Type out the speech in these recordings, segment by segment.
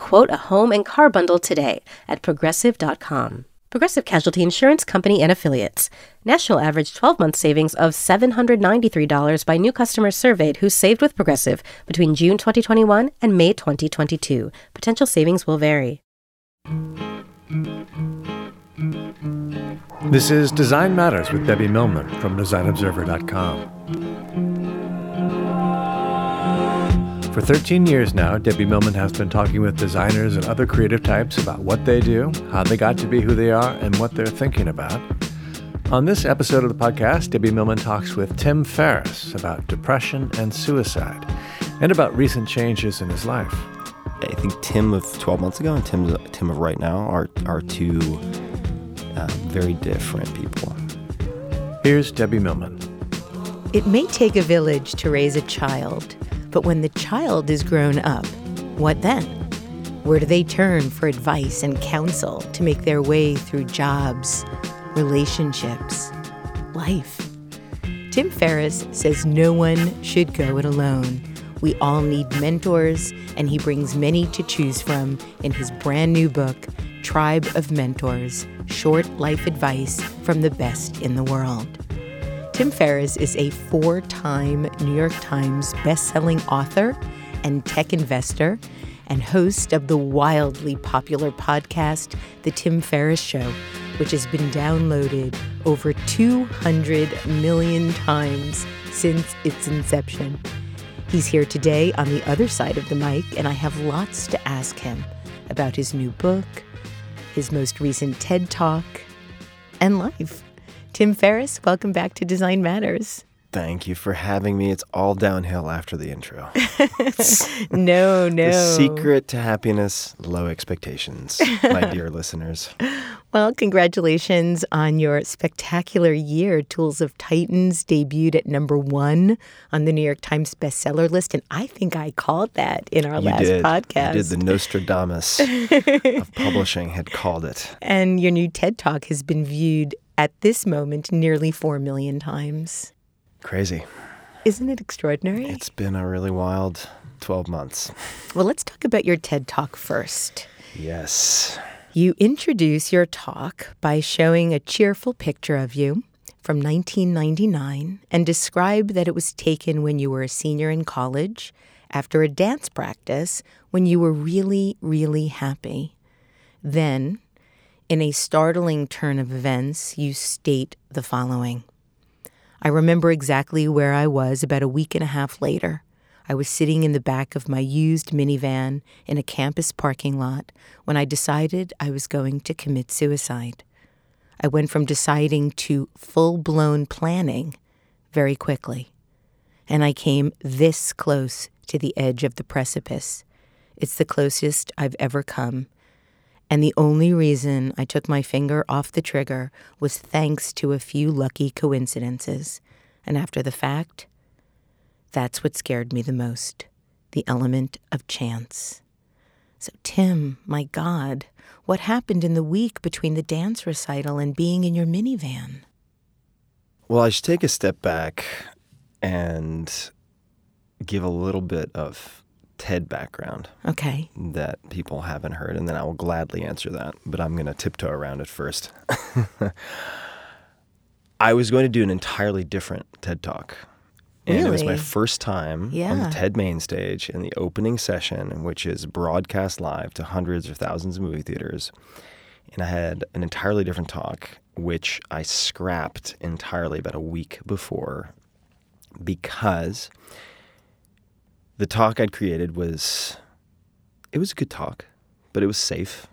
Quote a home and car bundle today at progressive.com. Progressive Casualty Insurance Company and Affiliates. National average 12 month savings of $793 by new customers surveyed who saved with Progressive between June 2021 and May 2022. Potential savings will vary. This is Design Matters with Debbie Millman from DesignObserver.com. For 13 years now, Debbie Millman has been talking with designers and other creative types about what they do, how they got to be who they are, and what they're thinking about. On this episode of the podcast, Debbie Millman talks with Tim Ferriss about depression and suicide and about recent changes in his life. I think Tim of 12 months ago and Tim, Tim of right now are, are two uh, very different people. Here's Debbie Millman. It may take a village to raise a child. But when the child is grown up, what then? Where do they turn for advice and counsel to make their way through jobs, relationships, life? Tim Ferriss says no one should go it alone. We all need mentors, and he brings many to choose from in his brand new book, Tribe of Mentors Short Life Advice from the Best in the World. Tim Ferriss is a four time New York Times bestselling author and tech investor and host of the wildly popular podcast, The Tim Ferriss Show, which has been downloaded over 200 million times since its inception. He's here today on the other side of the mic, and I have lots to ask him about his new book, his most recent TED Talk, and life. Tim Ferriss, welcome back to Design Matters. Thank you for having me. It's all downhill after the intro. no, no. The secret to happiness low expectations, my dear listeners. Well, congratulations on your spectacular year. Tools of Titans debuted at number one on the New York Times bestseller list. And I think I called that in our you last did. podcast. You did. The Nostradamus of publishing had called it. And your new TED Talk has been viewed at this moment nearly 4 million times. Crazy. Isn't it extraordinary? It's been a really wild 12 months. Well, let's talk about your TED Talk first. Yes. You introduce your talk by showing a cheerful picture of you from 1999 and describe that it was taken when you were a senior in college after a dance practice when you were really, really happy. Then, in a startling turn of events, you state the following I remember exactly where I was about a week and a half later. I was sitting in the back of my used minivan in a campus parking lot when I decided I was going to commit suicide. I went from deciding to full blown planning very quickly. And I came this close to the edge of the precipice. It's the closest I've ever come and the only reason I took my finger off the trigger was thanks to a few lucky coincidences. And after the fact, that's what scared me the most the element of chance. So, Tim, my God, what happened in the week between the dance recital and being in your minivan? Well, I should take a step back and give a little bit of TED background Okay. that people haven't heard, and then I will gladly answer that. But I'm going to tiptoe around it first. I was going to do an entirely different TED talk. And it was my first time on the TED main stage in the opening session, which is broadcast live to hundreds or thousands of movie theaters. And I had an entirely different talk, which I scrapped entirely about a week before because the talk I'd created was it was a good talk, but it was safe.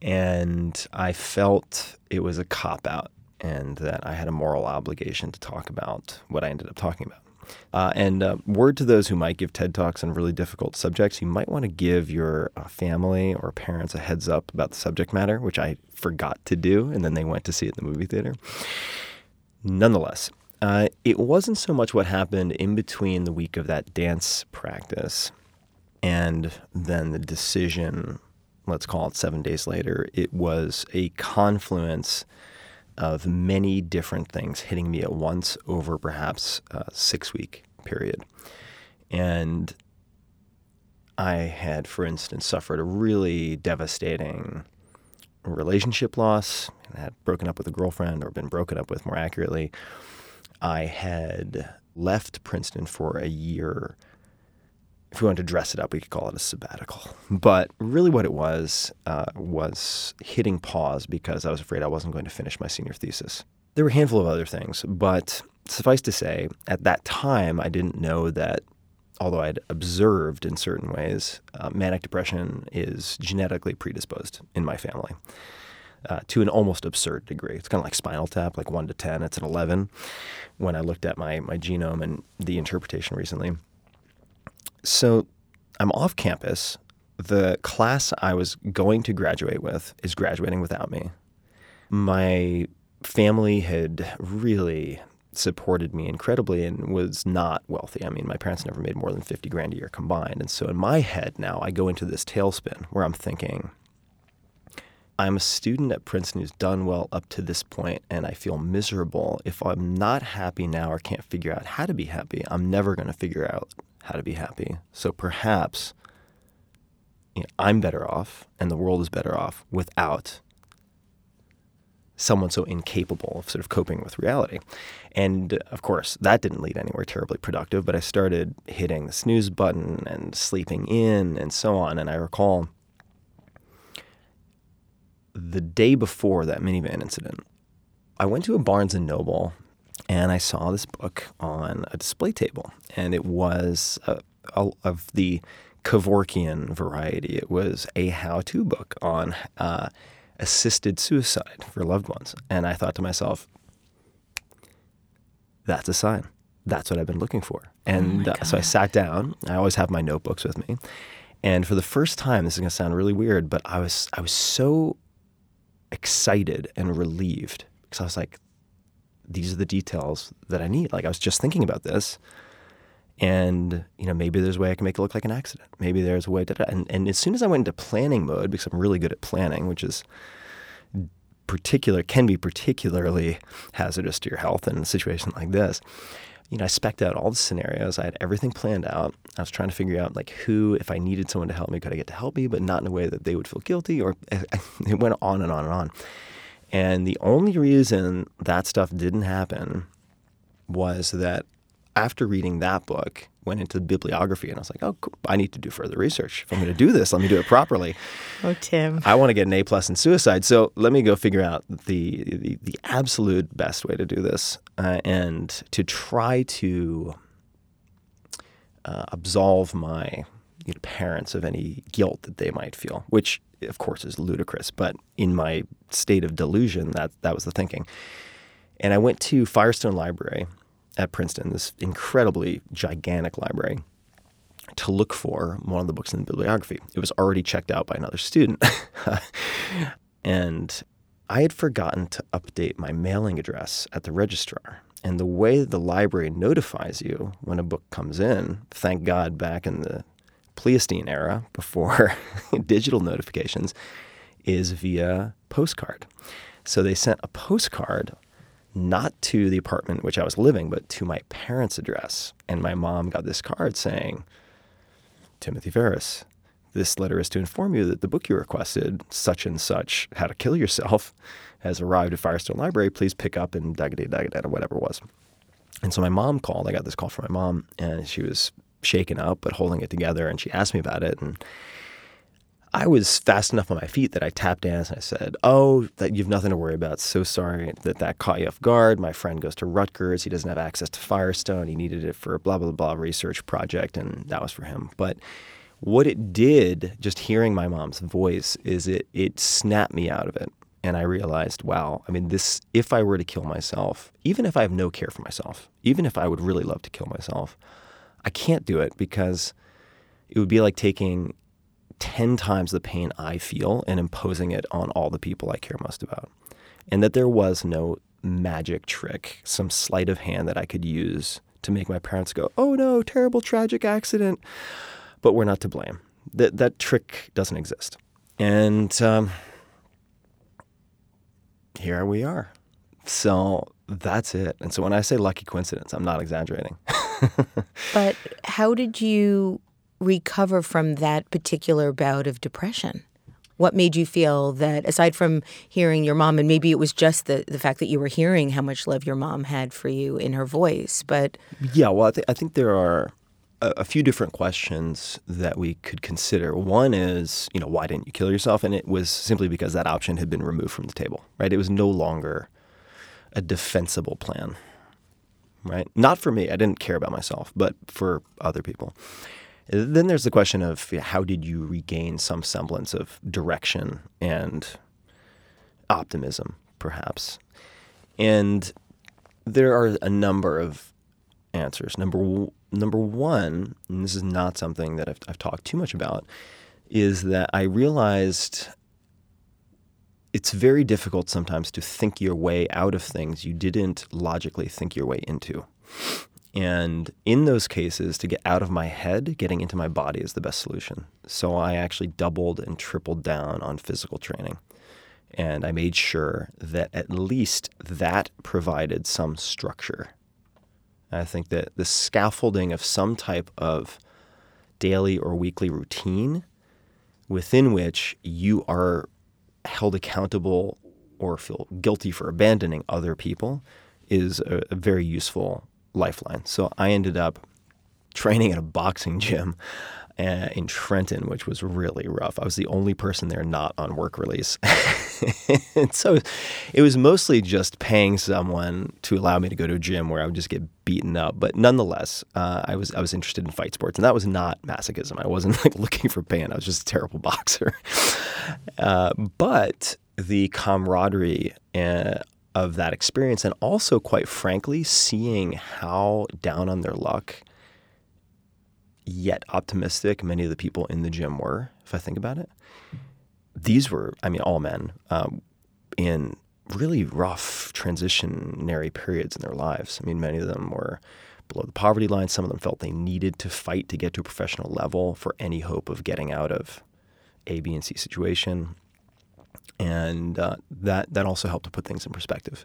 And I felt it was a cop out and that I had a moral obligation to talk about what I ended up talking about. Uh, and uh, word to those who might give TED Talks on really difficult subjects, you might want to give your uh, family or parents a heads up about the subject matter, which I forgot to do, and then they went to see it in the movie theater. Nonetheless, uh, it wasn't so much what happened in between the week of that dance practice and then the decision, let's call it seven days later. It was a confluence of many different things hitting me at once over perhaps a six week period. And I had, for instance, suffered a really devastating relationship loss. I had broken up with a girlfriend, or been broken up with more accurately. I had left Princeton for a year. If we wanted to dress it up, we could call it a sabbatical. But really, what it was uh, was hitting pause because I was afraid I wasn't going to finish my senior thesis. There were a handful of other things, but suffice to say, at that time, I didn't know that although I'd observed in certain ways, uh, manic depression is genetically predisposed in my family uh, to an almost absurd degree. It's kind of like Spinal Tap, like 1 to 10. It's an 11 when I looked at my, my genome and the interpretation recently. So I'm off campus. The class I was going to graduate with is graduating without me. My family had really supported me incredibly and was not wealthy. I mean, my parents never made more than 50 grand a year combined. And so in my head now, I go into this tailspin where I'm thinking, I'm a student at Princeton who's done well up to this point, and I feel miserable. If I'm not happy now or can't figure out how to be happy, I'm never going to figure out how to be happy. So perhaps you know, I'm better off, and the world is better off without someone so incapable of sort of coping with reality. And of course, that didn't lead anywhere terribly productive, but I started hitting the snooze button and sleeping in and so on. And I recall the day before that minivan incident, I went to a Barnes and Noble and I saw this book on a display table, and it was uh, a, of the Kevorkian variety. It was a how-to book on uh, assisted suicide for loved ones, and I thought to myself, "That's a sign. That's what I've been looking for." And uh, so I sat down. I always have my notebooks with me, and for the first time, this is going to sound really weird, but I was I was so excited and relieved because I was like, these are the details that I need. Like I was just thinking about this, and you know maybe there's a way I can make it look like an accident. Maybe there's a way to. And and as soon as I went into planning mode, because I'm really good at planning, which is particular can be particularly hazardous to your health in a situation like this. You know, I spec'd out all the scenarios. I had everything planned out. I was trying to figure out like who, if I needed someone to help me, could I get to help me, but not in a way that they would feel guilty. Or eh, eh, it went on and on and on. And the only reason that stuff didn't happen was that after reading that book, went into the bibliography and I was like, oh, cool. I need to do further research. If I'm going to do this, let me do it properly. Oh, Tim. I want to get an A plus in suicide, so let me go figure out the the, the absolute best way to do this uh, and to try to uh, absolve my you know, parents of any guilt that they might feel, which of course is ludicrous. But in my state of delusion, that that was the thinking. And I went to Firestone Library at Princeton, this incredibly gigantic library, to look for one of the books in the bibliography. It was already checked out by another student. and I had forgotten to update my mailing address at the registrar. And the way the library notifies you when a book comes in, thank God back in the Pleistocene era, before digital notifications, is via postcard. So they sent a postcard not to the apartment which I was living, but to my parents' address. And my mom got this card saying, Timothy Ferriss, this letter is to inform you that the book you requested, such and such, How to Kill Yourself, has arrived at Firestone Library. Please pick up and Dagada, or whatever it was. And so my mom called. I got this call from my mom, and she was shaken up but holding it together. And she asked me about it. And I was fast enough on my feet that I tapped dance and I said, "Oh, that you've nothing to worry about. So sorry that that caught you off guard. My friend goes to Rutgers. He doesn't have access to Firestone. He needed it for a blah blah blah research project, and that was for him." But what it did, just hearing my mom's voice, is it it snapped me out of it, and I realized, wow. I mean, this. If I were to kill myself, even if I have no care for myself, even if I would really love to kill myself, I can't do it because it would be like taking 10 times the pain I feel and imposing it on all the people I care most about. And that there was no magic trick, some sleight of hand that I could use to make my parents go, oh no, terrible, tragic accident. But we're not to blame. That, that trick doesn't exist. And um, here we are. So that's it. And so when I say lucky coincidence, I'm not exaggerating. but how did you recover from that particular bout of depression? What made you feel that, aside from hearing your mom, and maybe it was just the, the fact that you were hearing how much love your mom had for you in her voice, but. Yeah, well, I, th- I think there are a, a few different questions that we could consider. One is, you know, why didn't you kill yourself? And it was simply because that option had been removed from the table, right? It was no longer a defensible plan, right? Not for me. I didn't care about myself, but for other people. Then there's the question of how did you regain some semblance of direction and optimism, perhaps? And there are a number of answers. Number number one, and this is not something that I've, I've talked too much about, is that I realized it's very difficult sometimes to think your way out of things you didn't logically think your way into. And in those cases, to get out of my head, getting into my body is the best solution. So I actually doubled and tripled down on physical training. And I made sure that at least that provided some structure. I think that the scaffolding of some type of daily or weekly routine within which you are held accountable or feel guilty for abandoning other people is a, a very useful lifeline. So I ended up training at a boxing gym uh, in Trenton, which was really rough. I was the only person there not on work release. and so it was mostly just paying someone to allow me to go to a gym where I would just get beaten up. But nonetheless, uh, I was I was interested in fight sports, and that was not masochism. I wasn't like looking for pain. I was just a terrible boxer. Uh, but the camaraderie uh, of that experience, and also, quite frankly, seeing how down on their luck yet optimistic many of the people in the gym were, if I think about it. These were, I mean, all men um, in really rough transitionary periods in their lives. I mean, many of them were below the poverty line. Some of them felt they needed to fight to get to a professional level for any hope of getting out of A, B, and C situation. And uh, that that also helped to put things in perspective.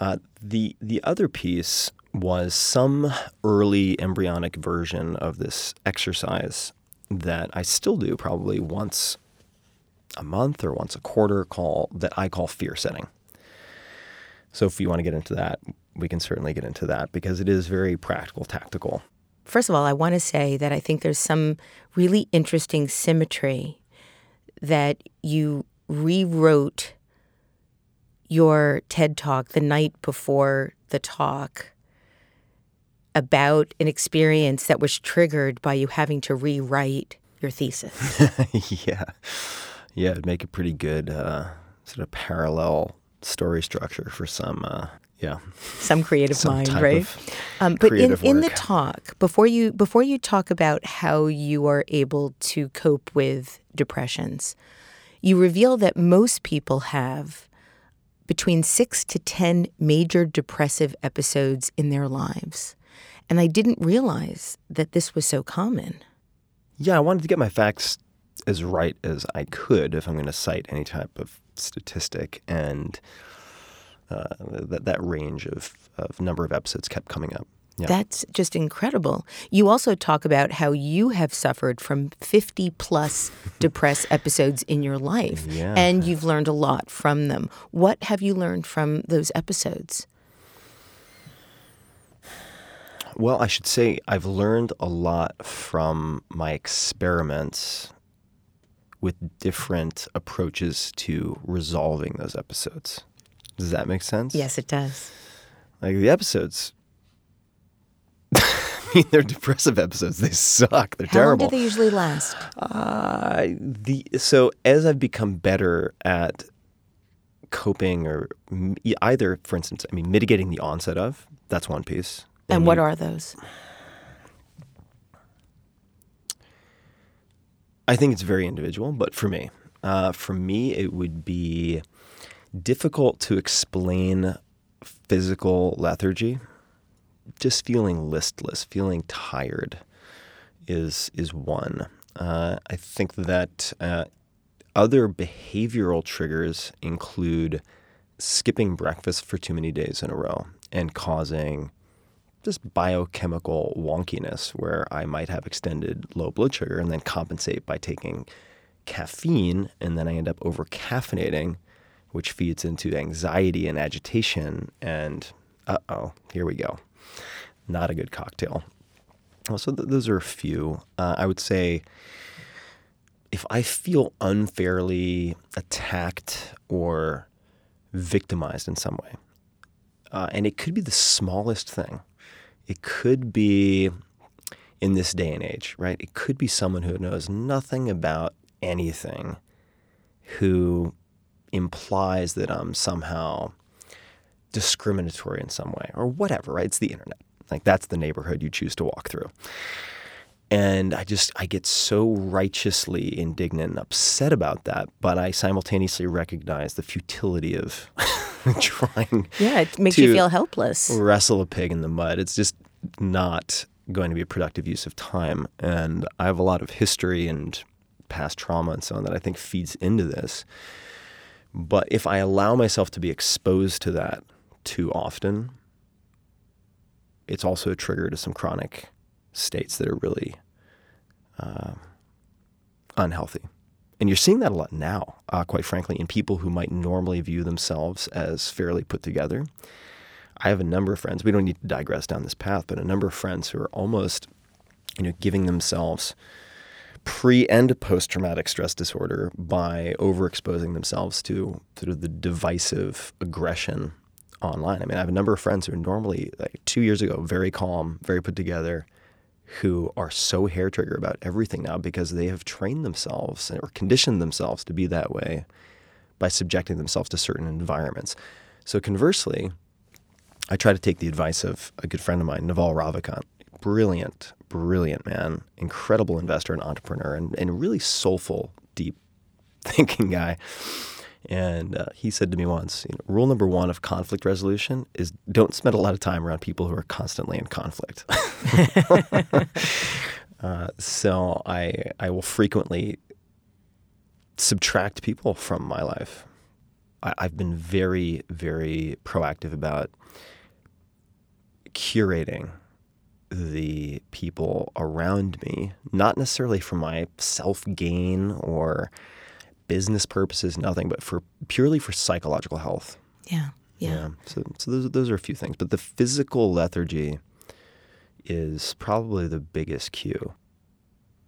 Uh, the the other piece was some early embryonic version of this exercise that I still do probably once a month or once a quarter call that I call fear setting. So if you want to get into that, we can certainly get into that because it is very practical, tactical. First of all, I want to say that I think there's some really interesting symmetry that you rewrote your TED talk the night before the talk about an experience that was triggered by you having to rewrite your thesis. yeah. Yeah, it'd make a pretty good uh, sort of parallel story structure for some, uh, yeah, some creative some mind, right? Um, but in, in the talk, before you before you talk about how you are able to cope with depressions, you reveal that most people have between six to ten major depressive episodes in their lives. And I didn't realize that this was so common. Yeah, I wanted to get my facts as right as I could if I'm going to cite any type of statistic. And uh, that that range of, of number of episodes kept coming up. Yeah. That's just incredible. You also talk about how you have suffered from 50 plus depressed episodes in your life, Yeah. and you've learned a lot from them. What have you learned from those episodes? Well, I should say I've learned a lot from my experiments with different approaches to resolving those episodes. Does that make sense? Yes, it does. Like the episodes. I mean, they're depressive episodes. They suck. They're How terrible. How long do they usually last? Uh, the so as I've become better at coping, or either, for instance, I mean, mitigating the onset of that's one piece. And what you- are those? I think it's very individual, but for me, uh, for me, it would be difficult to explain physical lethargy. Just feeling listless, feeling tired, is is one. Uh, I think that uh, other behavioral triggers include skipping breakfast for too many days in a row and causing just biochemical wonkiness where I might have extended low blood sugar and then compensate by taking caffeine and then I end up over caffeinating, which feeds into anxiety and agitation and uh oh, here we go. Not a good cocktail. So th- those are a few. Uh, I would say if I feel unfairly attacked or victimized in some way, uh, and it could be the smallest thing. It could be in this day and age, right? It could be someone who knows nothing about anything who implies that I'm somehow discriminatory in some way or whatever, right? It's the internet. Like that's the neighborhood you choose to walk through. And I just, I get so righteously indignant and upset about that, but I simultaneously recognize the futility of trying Yeah, it makes you feel helpless. wrestle a pig in the mud. It's just not going to be a productive use of time. And I have a lot of history and past trauma and so on that I think feeds into this. But if I allow myself to be exposed to that too often, it's also a trigger to some chronic states that are really uh, unhealthy. And you're seeing that a lot now, uh, quite frankly, in people who might normally view themselves as fairly put together. I have a number of friends, we don't need to digress down this path, but a number of friends who are almost, you know, giving themselves pre and post traumatic stress disorder by overexposing themselves to sort of the divisive aggression online. I mean, I have a number of friends who are normally like two years ago very calm, very put together, who are so hair trigger about everything now because they have trained themselves or conditioned themselves to be that way by subjecting themselves to certain environments. So conversely, I try to take the advice of a good friend of mine, Naval Ravikant. Brilliant, brilliant man, incredible investor and entrepreneur, and, and really soulful, deep thinking guy. And uh, he said to me once, you know, rule number one of conflict resolution is don't spend a lot of time around people who are constantly in conflict. uh, so I I will frequently subtract people from my life. I, I've been very very proactive about curating the people around me, not necessarily for my self gain or business purposes, nothing, but for purely for psychological health. Yeah, yeah. So, so those those are a few things, but the physical lethargy is probably the biggest cue.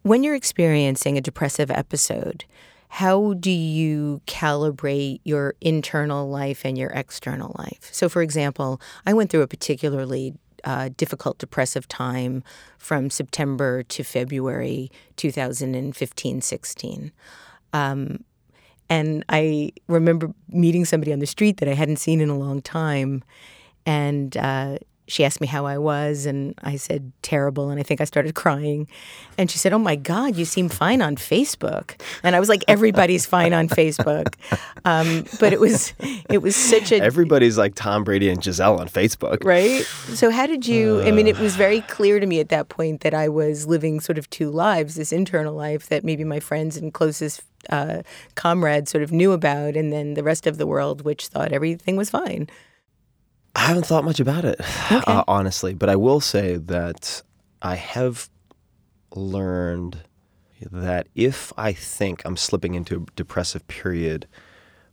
When you're experiencing a depressive episode, how do you calibrate your internal life and your external life? So, for example, I went through a particularly uh, difficult depressive time from September to February 2015 16. Um, and I remember meeting somebody on the street that I hadn't seen in a long time. And uh, she asked me how I was, and I said terrible, and I think I started crying. And she said, "Oh my God, you seem fine on Facebook." And I was like, "Everybody's fine on Facebook," um, but it was it was such a Everybody's like Tom Brady and Gisele on Facebook. right. So how did you? I mean, it was very clear to me at that point that I was living sort of two lives: this internal life that maybe my friends and closest uh, comrades sort of knew about, and then the rest of the world, which thought everything was fine. I haven't thought much about it, uh, honestly, but I will say that I have learned that if I think I'm slipping into a depressive period,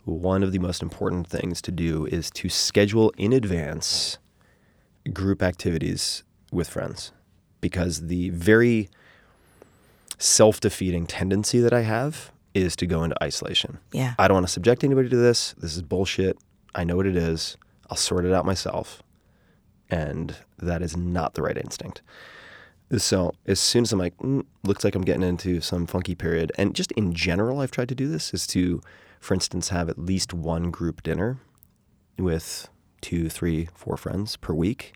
one of the most important things to do is to schedule in advance group activities with friends because the very self defeating tendency that I have is to go into isolation. Yeah. I don't want to subject anybody to this. This is bullshit. I know what it is. I'll sort it out myself. And that is not the right instinct. So as soon as I'm like, mm, looks like I'm getting into some funky period, and just in general, I've tried to do this is to, for instance, have at least one group dinner with two, three, four friends per week.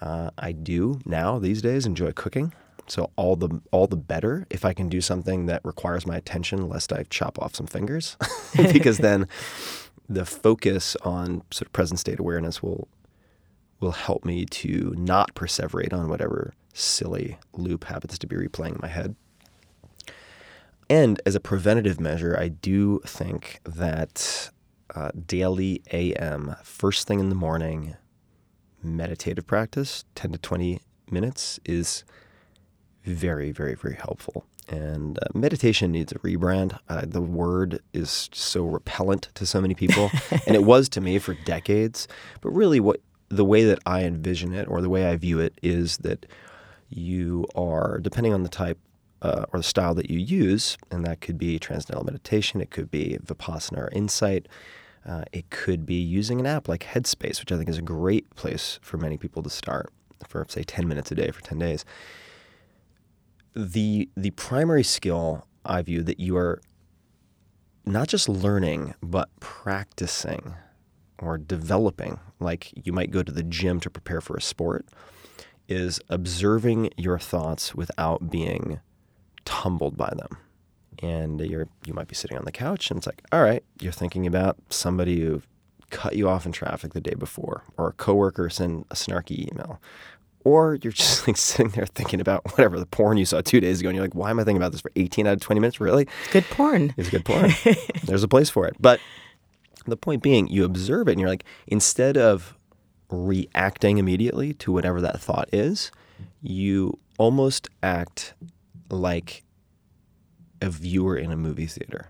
Uh, I do now these days enjoy cooking, so all the all the better if I can do something that requires my attention, lest I chop off some fingers, because then the focus on sort of present state awareness will will help me to not perseverate on whatever silly loop happens to be replaying in my head. And as a preventative measure, I do think that uh, daily AM, first thing in the morning, meditative practice, 10 to 20 minutes, is very, very, very helpful. And uh, meditation needs a rebrand. Uh, the word is so repellent to so many people, and it was to me for decades. But really, what the way that I envision it, or the way I view it, is that you are, depending on the type uh, or the style that you use, and that could be transcendental meditation, it could be vipassana or insight, uh, it could be using an app like Headspace, which I think is a great place for many people to start for, say, 10 minutes a day for 10 days. The, the primary skill I view that you are not just learning, but practicing or developing, like you might go to the gym to prepare for a sport, is observing your thoughts without being tumbled by them. And you're you might be sitting on the couch and it's like, all right, you're thinking about somebody who cut you off in traffic the day before, or a coworker sent a snarky email. Or you're just like sitting there thinking about whatever the porn you saw two days ago, and you're like, why am I thinking about this for 18 out of 20 minutes? Really? It's good porn. It's good porn. There's a place for it. But the point being, you observe it and you're like, instead of reacting immediately to whatever that thought is, you almost act like a viewer in a movie theater.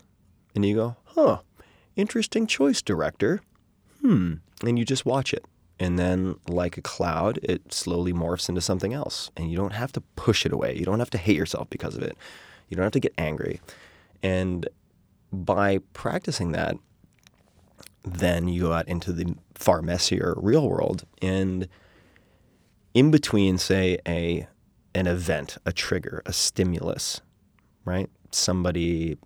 And you go, huh, interesting choice, director. Hmm. And you just watch it. And then, like a cloud, it slowly morphs into something else. And you don't have to push it away. You don't have to hate yourself because of it. You don't have to get angry. And by practicing that, then you go out into the far messier real world. And in between, say, a an event, a trigger, a stimulus, right? Somebody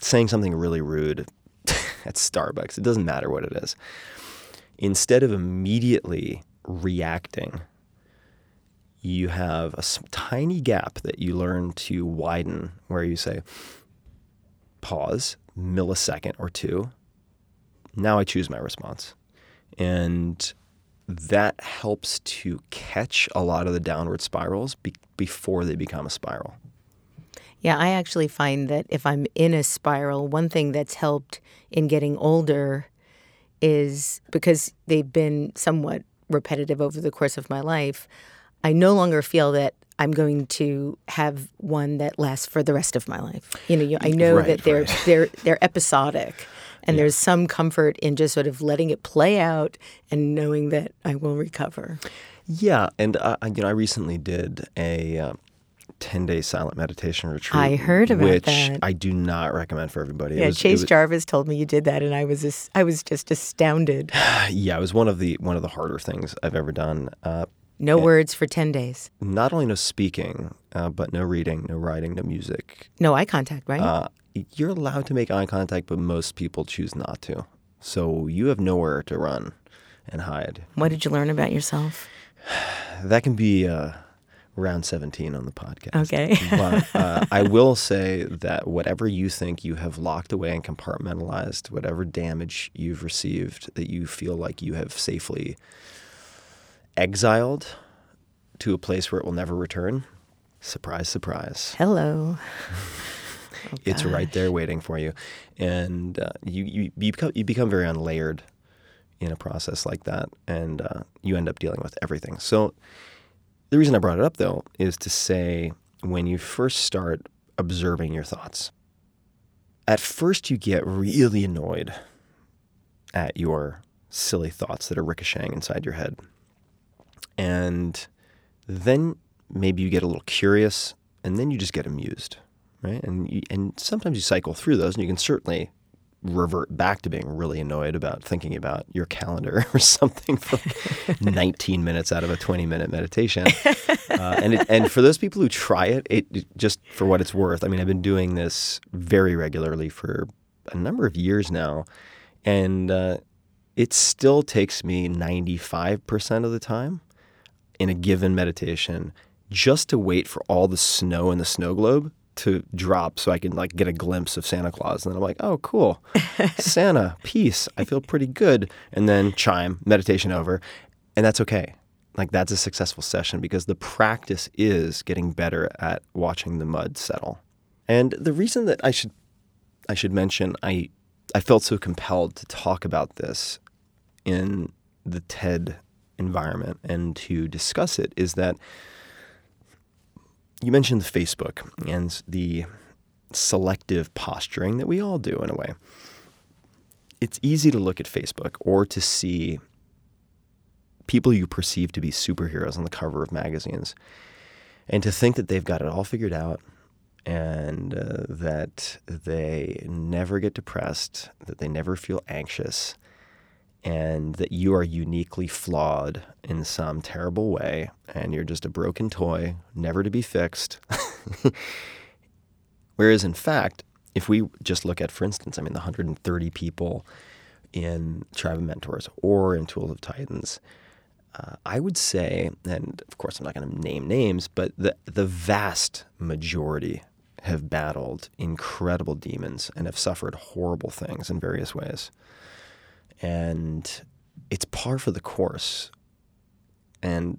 saying something really rude at Starbucks. It doesn't matter what it is. Instead of immediately reacting, you have a tiny gap that you learn to widen where you say, pause, millisecond or two. Now I choose my response. And that helps to catch a lot of the downward spirals be- before they become a spiral. Yeah, I actually find that if I'm in a spiral, one thing that's helped in getting older is because they've been somewhat repetitive over the course of my life, I no longer feel that I'm going to have one that lasts for the rest of my life. You know, you, I know right, that they're right. they're they're episodic. And yeah. there's some comfort in just sort of letting it play out and knowing that I will recover. Yeah, and uh, you know, I recently did a um, 10 day silent meditation retreat. I heard about which that. I do not recommend for everybody. Yeah, was, Chase was, Jarvis told me you did that, and I was just, I was just astounded. yeah, it was one of the one of the harder things I've ever done. Uh, no eh, words for 10 days. Not only no speaking, uh, but no reading, no writing, no music. No eye contact, right? Uh, you're allowed to make eye contact, but most people choose not to. So you have nowhere to run and hide. What did you learn about yourself? that can be uh, round 17 on the podcast. Okay. but uh, I will say that whatever you think you have locked away and compartmentalized, whatever damage you've received that you feel like you have safely exiled to a place where it will never return, surprise, surprise. Hello. Oh, it's right there waiting for you, and uh, you you you become you become very unlayered in a process like that, and uh, you end up dealing with everything. So the reason I brought it up though is to say when you first start observing your thoughts, at first you get really annoyed at your silly thoughts that are ricocheting inside your head, and then maybe you get a little curious, and then you just get amused right? And you, and sometimes you cycle through those, and you can certainly revert back to being really annoyed about thinking about your calendar or something for like 19 minutes out of a 20 minute meditation. Uh, and it, and for those people who try it, it, it just for what it's worth. I mean, I've been doing this very regularly for a number of years now, and uh, it still takes me 95% of the time in a given meditation just to wait for all the snow in the snow globe to drop so I can like get a glimpse of Santa Claus. And then I'm like, oh, cool. Santa, peace. I feel pretty good. And then chime, meditation over. And that's okay. Like that's a successful session because the practice is getting better at watching the mud settle. And the reason that I should I should mention I I felt so compelled to talk about this in the TED environment and to discuss it is that you mentioned Facebook and the selective posturing that we all do in a way. It's easy to look at Facebook or to see people you perceive to be superheroes on the cover of magazines and to think that they've got it all figured out and uh, that they never get depressed, that they never feel anxious, and that you are uniquely flawed in some terrible way and you're just a broken toy, never to be fixed. Whereas, in fact, if we just look at, for instance, I mean, the 130 people in Tribe of Mentors or in Tools of Titans, uh, I would say, and of course, I'm not going to name names, but the, the vast majority have battled incredible demons and have suffered horrible things in various ways and it's par for the course. And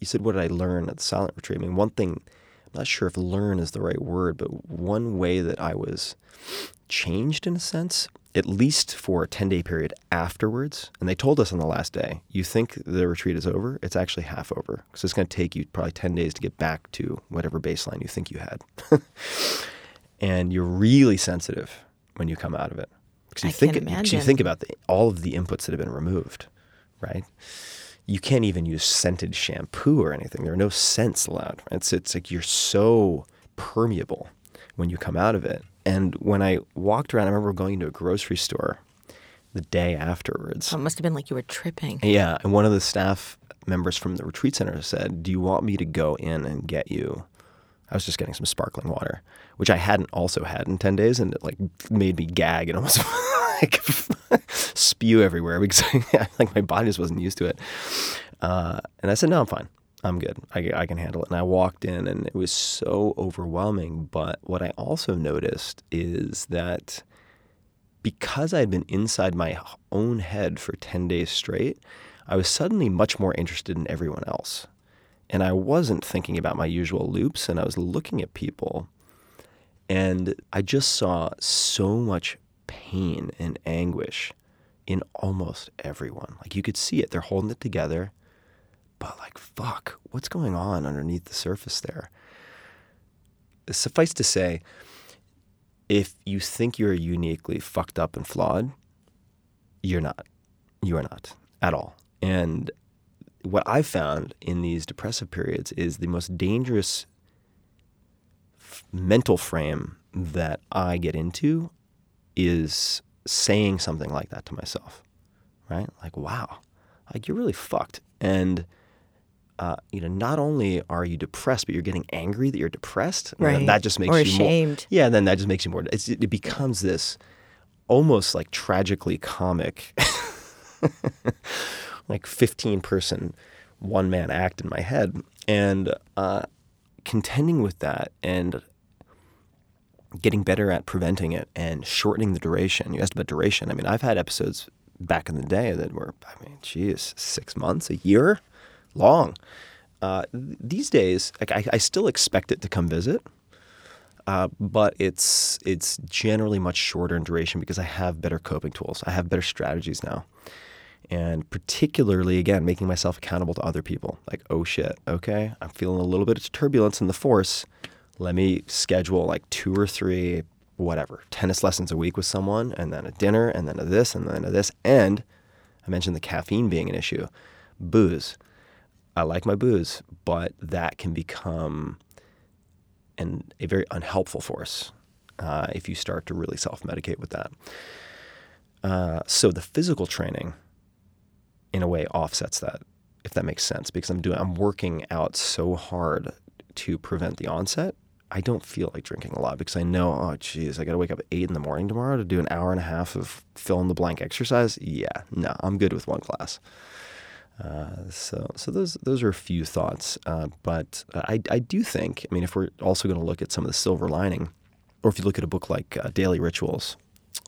you said, what did I learn at the silent retreat? I mean, one thing, I'm not sure if learn is the right word, but one way that I was changed in a sense, at least for a 10 day period afterwards, and they told us on the last day, you think the retreat is over, it's actually half over. Because it's going to take you probably 10 days to get back to whatever baseline you think you had. and you're really sensitive when you come out of it. Because you I think because you think about the, all of the inputs that have been removed, right? You can't even use scented shampoo or anything. There are no scents allowed. It's it's like you're so permeable when you come out of it. And when I walked around, I remember going into a grocery store the day afterwards. Oh, it must have been like you were tripping. Yeah, and one of the staff members from the retreat center said, "Do you want me to go in and get you?" I was just getting some sparkling water, which I hadn't also had in ten days, and it like made me gag and almost like spew everywhere because like my body just wasn't used to it. Uh, and I said, "No, I'm fine. I'm good. I, I can handle it." And I walked in, and it was so overwhelming. But what I also noticed is that because I had been inside my own head for 10 days straight, I was suddenly much more interested in everyone else. And I wasn't thinking about my usual loops, and I was looking at people. And I just saw so much pain and anguish in almost everyone. Like you could see it. They're holding it together. But, like, fuck, what's going on underneath the surface there? Suffice to say, if you think you're uniquely fucked up and flawed, you're not. You are not at all. And what I've found in these depressive periods is the most dangerous f- mental frame that I get into is saying something like that to myself, right? Like, wow, like you're really fucked. And uh, you know, not only are you depressed, but you're getting angry that you're depressed. And Right. That just makes Or you more. ashamed. Yeah, then that just makes you more. It's, it becomes this almost like tragically comic like 15 person one man act in my head. And uh, contending with that and getting better at preventing it and shortening the duration. You asked about duration. I mean, I've had episodes back in the day that were, I mean, geez, six months, a year long. Uh, these days, like I, I, still expect it to come visit, uh, but it's it's generally much shorter in duration because I have better coping tools. I have better strategies now, and particularly again making myself accountable to other people. Like, oh shit, okay, I'm feeling a little bit of turbulence in the force. Let me schedule like two or three, whatever, tennis lessons a week with someone, and then a dinner, and then a this, and then a this, and I mentioned the caffeine being an issue, booze I like my booze, but that can become an, a very unhelpful force uh, if you start to really self medicate with that. Uh, so the physical training, in a way, offsets that, if that makes sense, because I'm doing I'm working out so hard to prevent the onset. I don't feel like drinking a lot because I know, oh, geez, I got to wake up at eight in the morning tomorrow to do an hour and a half of fill in the blank exercise. Yeah, no, I'm good with one class. Uh, so, so those those are a few thoughts, uh, but I, I do think. I mean, if we're also going to look at some of the silver lining, or if you look at a book like uh, Daily Rituals,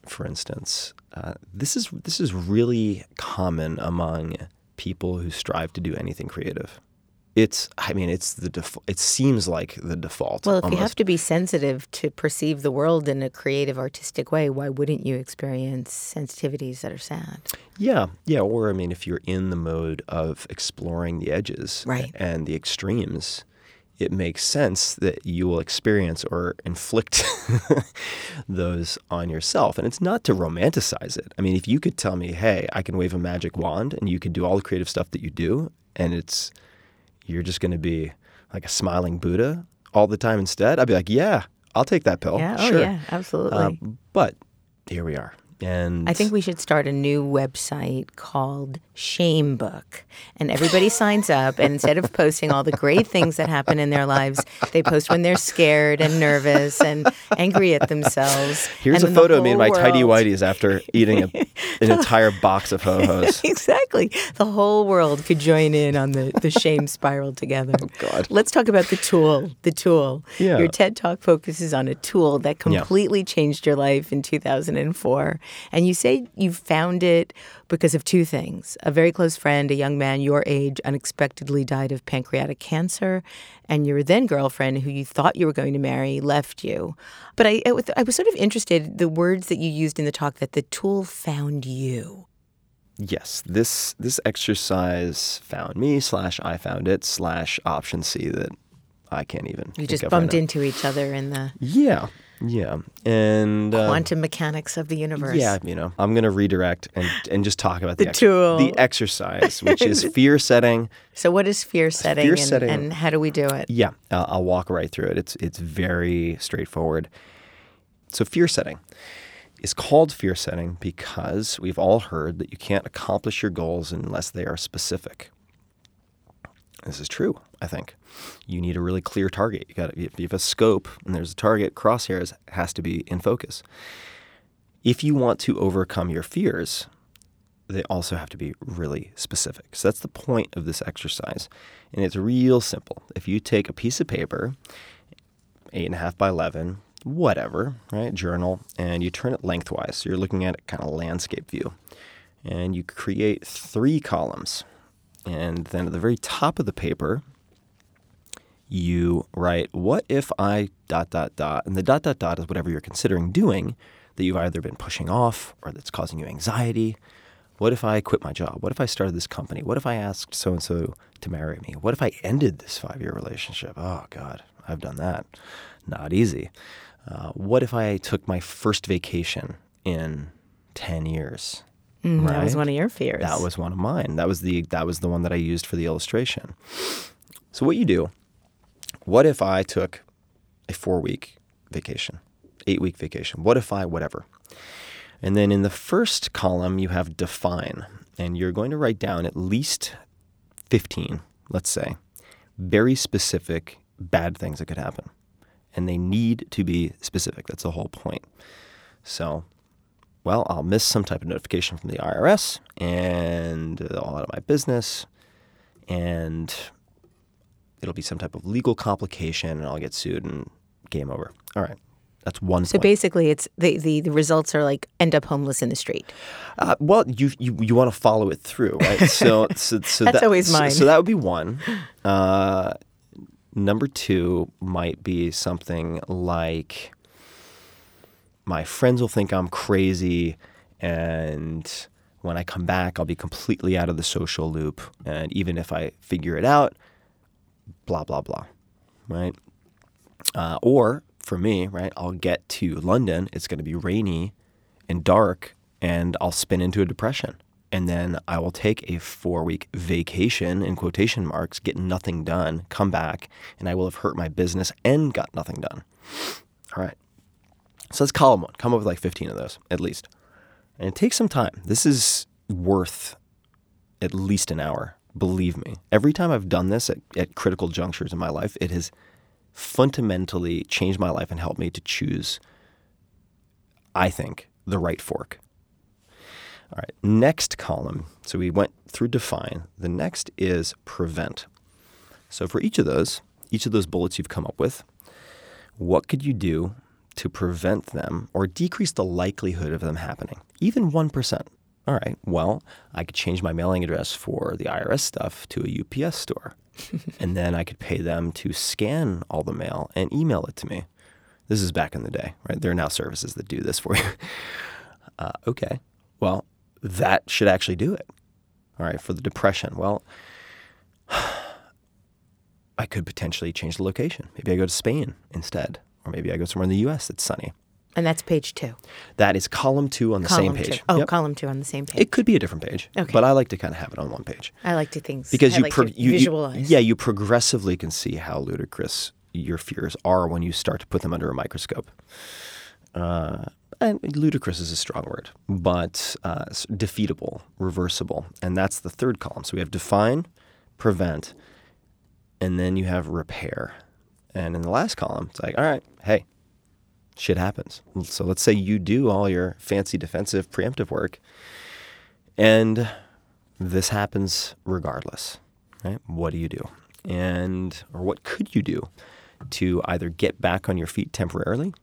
for instance, uh, this is this is really common among people who strive to do anything creative it's i mean it's the it seems like the default well if almost. you have to be sensitive to perceive the world in a creative artistic way why wouldn't you experience sensitivities that are sad yeah yeah or i mean if you're in the mode of exploring the edges right. and the extremes it makes sense that you will experience or inflict those on yourself. And it's not to romanticize it. I mean, if you could tell me, hey, I can wave a magic wand and you can do all the creative stuff that you do, and it's you're just going to be like a smiling Buddha all the time instead, I'd be like, yeah, I'll take that pill. Yeah, sure. oh yeah, absolutely. Uh, but here we are. And I think we should start a new website called Shame Book. And everybody signs up. And instead of posting all the great things that happen in their lives, they post when they're scared and nervous and angry at themselves. Here's and a photo of me in my tidy whities after eating a, an entire box of ho hos. exactly. The whole world could join in on the, the shame spiral together. Oh, God. Let's talk about the tool. The tool. Yeah. Your TED Talk focuses on a tool that completely yeah. changed your life in 2004. And you say you found it because of two things. A very close friend, a young man your age, unexpectedly died of pancreatic cancer, and your then girlfriend, who you thought you were going to marry, left you. But I, I was sort of interested the words that you used in the talk that the tool found you. Yes, this this exercise found me slash I found it slash option C that I can't even. You just bumped into each other in the. Yeah, yeah, and uh, quantum mechanics of the universe. Yeah, you know, I'm going to redirect and and just talk about the, the tool, the exercise, which is fear setting. So, what is fear setting, fear and, setting and how do we do it? Yeah, I'll, I'll walk right through it. It's it's very straightforward. So, fear setting is called fear setting because we've all heard that you can't accomplish your goals unless they are specific. This is true, I think. You need a really clear target. You got if you have a scope and there's a target, crosshairs has to be in focus. If you want to overcome your fears, they also have to be really specific. So that's the point of this exercise. And it's real simple. If you take a piece of paper, eight and a half by 11, whatever, right, journal, and you turn it lengthwise. So you're looking at it kind of landscape view. And you create three columns. And then at the very top of the paper, you write, What if I dot, dot, dot? And the dot, dot, dot is whatever you're considering doing that you've either been pushing off or that's causing you anxiety. What if I quit my job? What if I started this company? What if I asked so and so to marry me? What if I ended this five year relationship? Oh, God, I've done that. Not easy. Uh, what if I took my first vacation in 10 years? Mm, right? That was one of your fears. That was one of mine. That was the that was the one that I used for the illustration. So what you do? What if I took a four week vacation, eight week vacation? What if I whatever? And then in the first column you have define, and you're going to write down at least fifteen, let's say, very specific bad things that could happen, and they need to be specific. That's the whole point. So well, I'll miss some type of notification from the IRS and all out of my business, and it'll be some type of legal complication, and I'll get sued and game over. All right. That's one. So point. basically, it's the, the, the results are like end up homeless in the street. Uh, well, you you, you want to follow it through, right? So so, so That's that, always so- mine. So, that would be one. Uh, number two might be something like my friends will think I'm crazy, and when I come back, I'll be completely out of the social loop, and even if I figure it out, blah blah blah, right? Uh, or for me, right, I'll get to London. It's going to be rainy and dark, and I'll spin into a depression. And then I will take a four week vacation in quotation marks, get nothing done, come back, and I will have hurt my business and got nothing done. All right. So that's column one. Come up with like 15 of those at least. And it takes some time. This is worth at least an hour. Believe me. Every time I've done this at, at critical junctures in my life, it has fundamentally changed my life and helped me to choose, I think, the right fork. All right, next column. So we went through define. The next is prevent. So for each of those, each of those bullets you've come up with, what could you do to prevent them or decrease the likelihood of them happening? Even 1%. All right, well, I could change my mailing address for the IRS stuff to a UPS store. and then I could pay them to scan all the mail and email it to me. This is back in the day, right? There are now services that do this for you. Uh, okay, well, that should actually do it. All right, for the depression, well, I could potentially change the location. Maybe I go to Spain instead, or maybe I go somewhere in the U.S. that's sunny. And that's page two. That is column two on the column same page. Two. Oh, Yep. column two on the same page. It could be a different page, Okay. but I like to kind of have it on one page I like to think because I you, like pro- you, you- visualize. yeah, you progressively can see how ludicrous your fears are when you start to put them under a microscope. Uh, and ludicrous is a strong word, but uh, defeatable, reversible, and that's the third column. So we have define, prevent, and then you have repair. And in the last column, it's like, all right, hey, shit happens. So let's say you do all your fancy defensive preemptive work, and this happens regardless, right? What do you do? And, or what could you do to either get back on your feet temporarily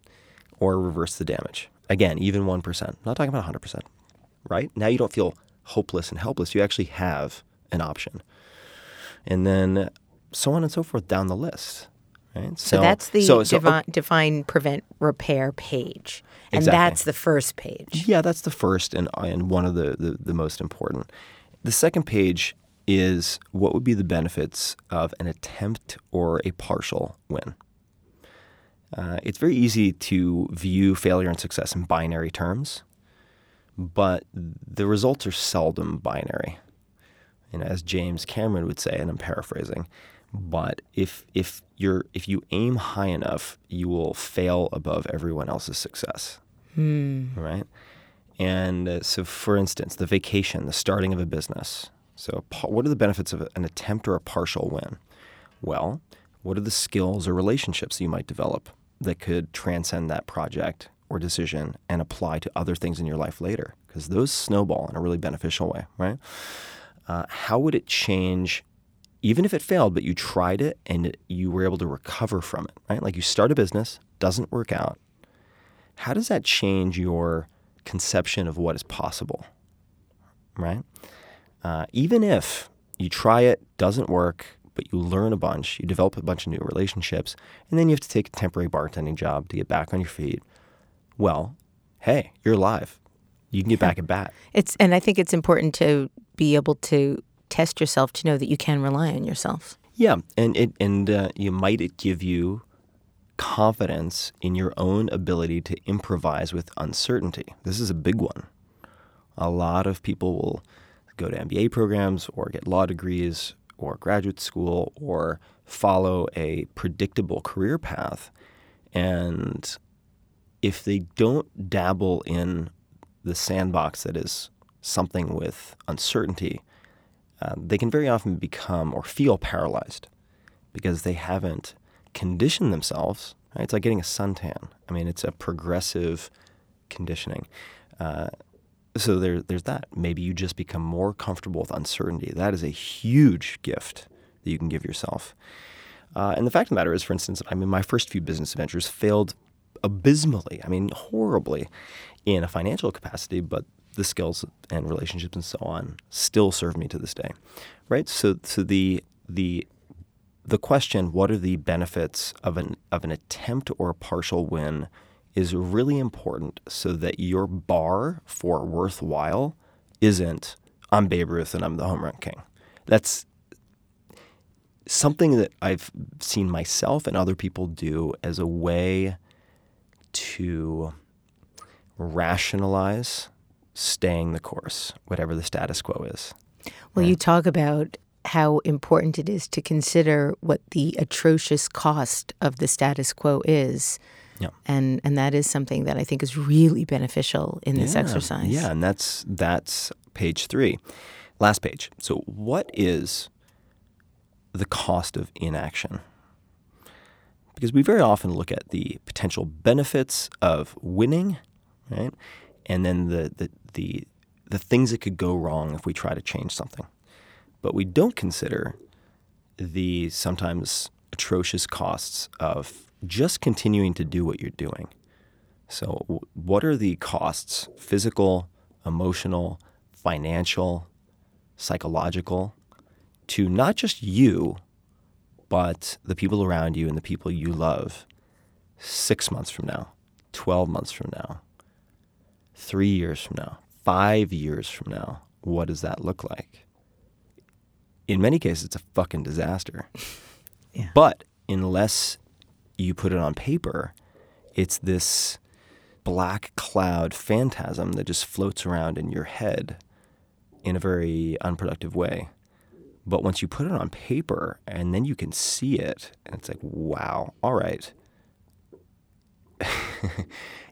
or reverse the damage? Again, even 1%. Not talking about 100%, right? Now you don't feel hopeless and helpless. You actually have an option. And then so on and so forth down the list, right? So, that's the so- so- devi- define, prevent, repair page. And Exactly. that's the first page. Yeah, that's the first and, and one of the, the, the most important. The second page is what would be the benefits of an attempt or a partial win. Uh, it's very easy to view failure and success in binary terms, but the results are seldom binary. And as James Cameron would say, and I'm paraphrasing, but if if you're if you aim high enough, you will fail above everyone else's success right? And uh, so, for instance, the vacation, the starting of a business. So, what are the benefits of an attempt or a partial win? Well, what are the skills or relationships you might develop that could transcend that project or decision and apply to other things in your life later? Because those snowball in a really beneficial way, right? Uh, how would it change, even if it failed, but you tried it and you were able to recover from it, right? Like you start a business, doesn't work out, how does that change your conception of what is possible? Right? Uh, even if you try it, doesn't work, but you learn a bunch, you develop a bunch of new relationships, and then you have to take a temporary bartending job to get back on your feet. Well, hey, you're alive. You can get back at bat. It's and I think it's important to be able to test yourself to know that you can rely on yourself. Yeah, and it and uh, you might it give you confidence in your own ability to improvise with uncertainty. This is a big one. A lot of people will go to MBA programs or get law degrees or graduate school or follow a predictable career path. And if they don't dabble in the sandbox that is something with uncertainty, uh, they can very often become or feel paralyzed because they haven't conditioned themselves. Right? It's like getting a suntan. I mean, it's a progressive conditioning. Uh, so there, there's that. Maybe you just become more comfortable with uncertainty. That is a huge gift that you can give yourself. Uh, and the fact of the matter is, for instance, I mean, my first few business ventures failed abysmally. I mean, horribly in a financial capacity, but the skills and relationships and so on still serve me to this day, right? So, so the the the question, what are the benefits of an of an attempt or a partial win, is really important, so that your bar for worthwhile isn't I'm Babe Ruth and I'm the home run king. That's something that I've seen myself and other people do as a way to rationalize staying the course, whatever the status quo is. Well, right? you talk about how important it is to consider what the atrocious cost of the status quo is. Yeah. And and that is something that I think is really beneficial in this yeah. exercise. Yeah, and that's that's page 3. Last page. So what is the cost of inaction? Because we very often look at the potential benefits of winning, right? And then the the the, the things that could go wrong if we try to change something. But we don't consider the sometimes atrocious costs of just continuing to do what you're doing. So, what are the costs physical, emotional, financial, psychological to not just you, but the people around you and the people you love six months from now, 12 months from now, three years from now, five years from now? What does that look like? in many cases, it's a fucking disaster. yeah. But unless you put it on paper, it's this black cloud phantasm that just floats around in your head in a very unproductive way. But once you put it on paper and then you can see it, and it's like, wow, all right.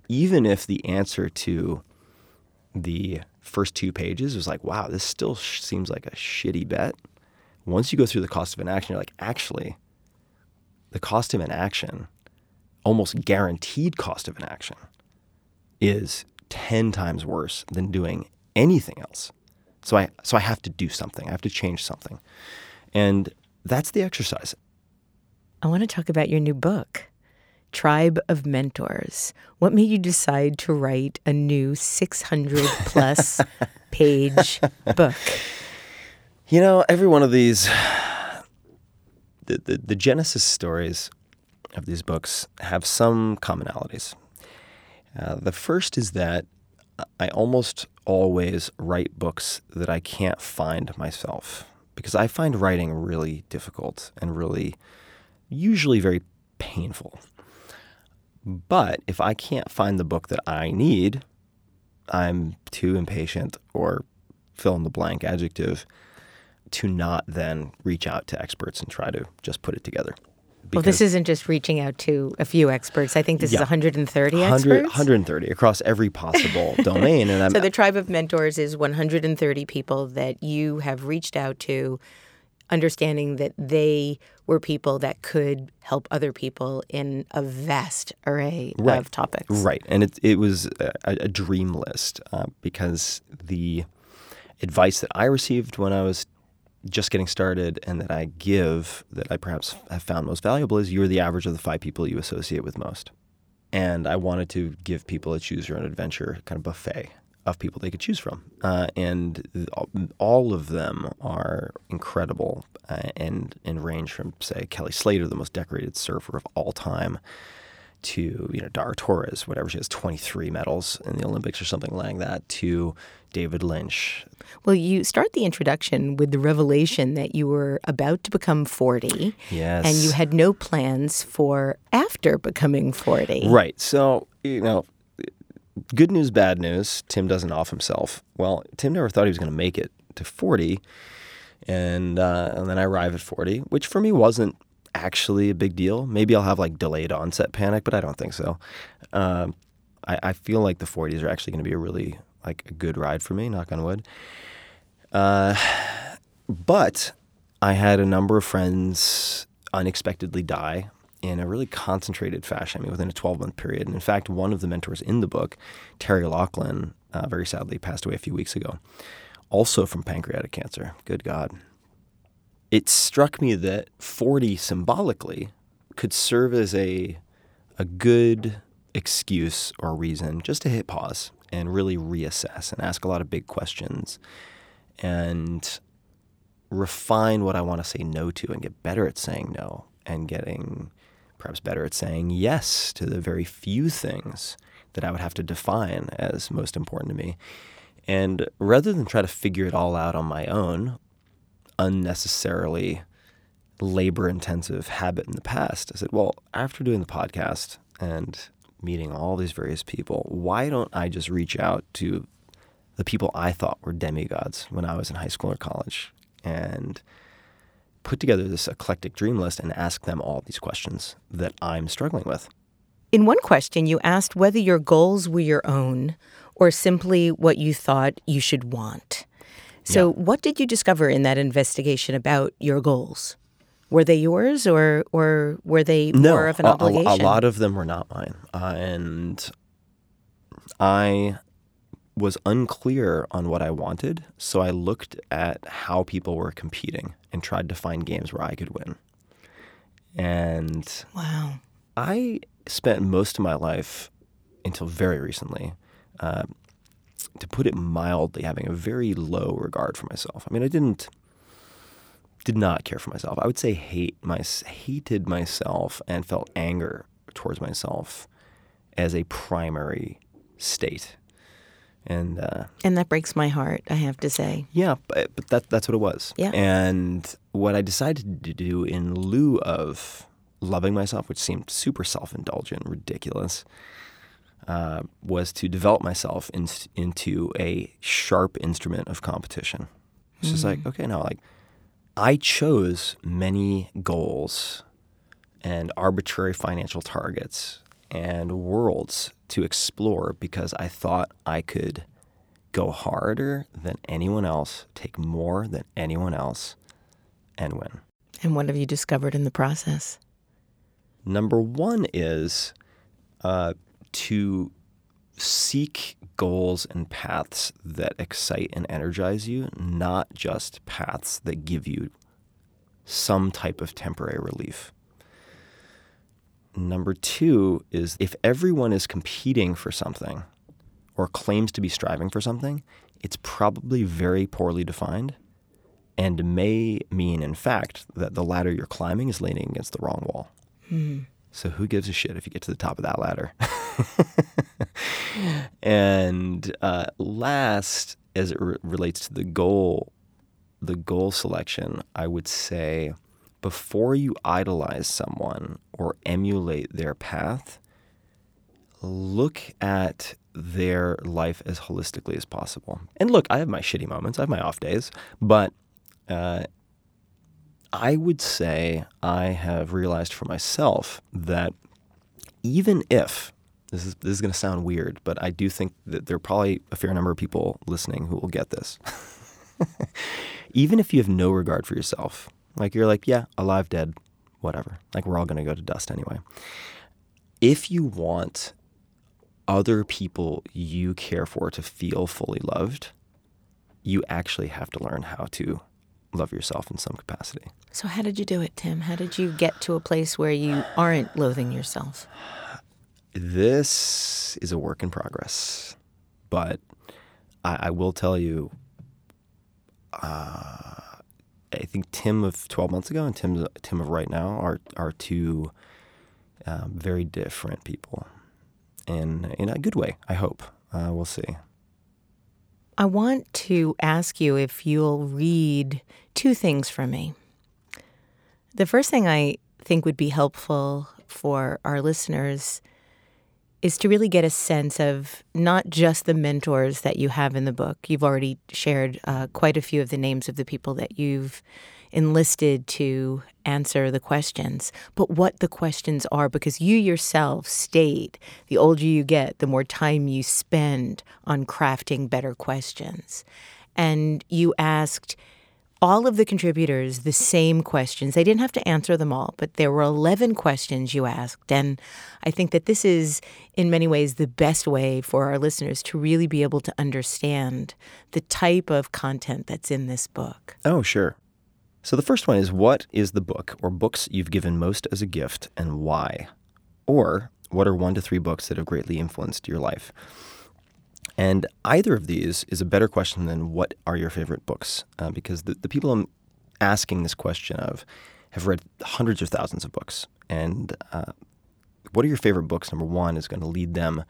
Even if the answer to the first two pages was like, wow, this still sh- seems like a shitty bet once you go through the cost of inaction, you're like, actually, the cost of inaction, almost guaranteed cost of inaction, is 10 times worse than doing anything else. So I, so I have to do something, I have to change something. And that's the exercise. I want to talk about your new book, Tribe of Mentors. What made you decide to write a new 600 plus page book? You know, every one of these, the, the, the genesis stories of these books have some commonalities. Uh, the first is that I almost always write books that I can't find myself because I find writing really difficult and really, usually very painful. But if I can't find the book that I need, I'm too impatient or fill in the blank adjective to not then reach out to experts and try to just put it together. Because well, this isn't just reaching out to a few experts. I think this yeah, is 130 experts. 130 across every possible domain. And I'm, so the tribe of mentors is 130 people that you have reached out to, understanding that they were people that could help other people in a vast array right. of topics. Right, and it it was a, a dream list uh, because the advice that I received when I was just getting started and that I give that I perhaps have found most valuable is you're the average of the five people you associate with most. And I wanted to give people a choose your own adventure kind of buffet of people they could choose from. Uh, and all of them are incredible uh, and, and range from, say, Kelly Slater, the most decorated surfer of all time, to you know Dara Torres, whatever she has, 23 medals in the Olympics or something like that, to David Lynch. Well, you start the introduction with the revelation that you were about to become 40. Yes. And you had no plans for after becoming 40. Right. So, you know, good news, bad news. Tim doesn't off himself. Well, Tim never thought he was going to make it to 40. And, uh, and then I arrive at 40, which for me wasn't actually a big deal. Maybe I'll have like delayed onset panic, but I don't think so. Um, I, I, feel like the 40s are actually going to be a really like a good ride for me. Knock on wood. Uh, but I had a number of friends unexpectedly die in a really concentrated fashion, I mean, within a 12 month period. And in fact, one of the mentors in the book, Terry Laughlin, uh, very sadly passed away a few weeks ago, also from pancreatic cancer. Good God. It struck me that 40 symbolically could serve as a, a good excuse or reason just to hit pause and really reassess and ask a lot of big questions and refine what I want to say no to and get better at saying no and getting perhaps better at saying yes to the very few things that I would have to define as most important to me. And rather than try to figure it all out on my own, unnecessarily labor intensive habit in the past, I said, well, after doing the podcast and meeting all these various people, why don't I just reach out to the people I thought were demigods when I was in high school or college and put together this eclectic dream list and ask them all these questions that I'm struggling with. In one question, you asked whether your goals were your own or simply what you thought you should want. So, yeah. what did you discover in that investigation about your goals? Were they yours, or or were they no, more of an a, obligation? A, a lot of them were not mine, uh, and I was unclear on what I wanted, so I looked at how people were competing and tried to find games where I could win. And wow, I spent most of my life until very recently, uh, to put it mildly, having a very low regard for myself. I mean, I didn't did not care for myself. I would say hate my hated myself and felt anger towards myself as a primary state and uh, and that breaks my heart. I have to say. Yeah, but, but that that's what it was. Yeah. And what I decided to do in lieu of loving myself, which seemed super self-indulgent, ridiculous, uh, was to develop myself in, into a sharp instrument of competition. It's mm. just like, okay, now like I chose many goals and arbitrary financial targets and worlds to explore because I thought I could go harder than anyone else, take more than anyone else, and win. And what have you discovered in the process? Number one is uh, to seek goals and paths that excite and energize you, not just paths that give you some type of temporary relief. Number two is if everyone is competing for something or claims to be striving for something, it's probably very poorly defined and may mean, in fact, that the ladder you're climbing is leaning against the wrong wall. Mm. So who gives a shit if you get to the top of that ladder? and uh, last, as it re- relates to the goal, the goal selection, I would say before you idolize someone or emulate their path, look at their life as holistically as possible. And look, I have my shitty moments, I have my off days, but uh, I would say I have realized for myself that even if this is this is going to sound weird, but I do think that there are probably a fair number of people listening who will get this. even if you have no regard for yourself, like you're like, yeah, alive, dead, whatever. Like we're all going to go to dust anyway. If you want other people you care for to feel fully loved, you actually have to learn how to love yourself in some capacity. So, how did you do it, Tim? How did you get to a place where you aren't loathing yourself? This is a work in progress, but I, I will tell you, uh, I think Tim of 12 months ago and Tim Tim of right now are are two um, very different people, in in a good way. I hope. Uh, we'll see. I want to ask you if you'll read two things for me. The first thing I think would be helpful for our listeners is to really get a sense of not just the mentors that you have in the book. You've already shared uh, quite a few of the names of the people that you've enlisted to answer the questions, but what the questions are, because you yourself state the older you get, the more time you spend on crafting better questions. And you asked, all of the contributors the same questions. They didn't have to answer them all, but there were 11 questions you asked. And I think that this is, in many ways, the best way for our listeners to really be able to understand the type of content that's in this book. Oh, sure. So the first one is What is the book or books you've given most as a gift and why? Or what are one to three books that have greatly influenced your life? And either of these is a better question than what are your favorite books? Uh, because the, the people I'm asking this question of have read hundreds of thousands of books. And uh, what are your favorite books, number one, is going to lead them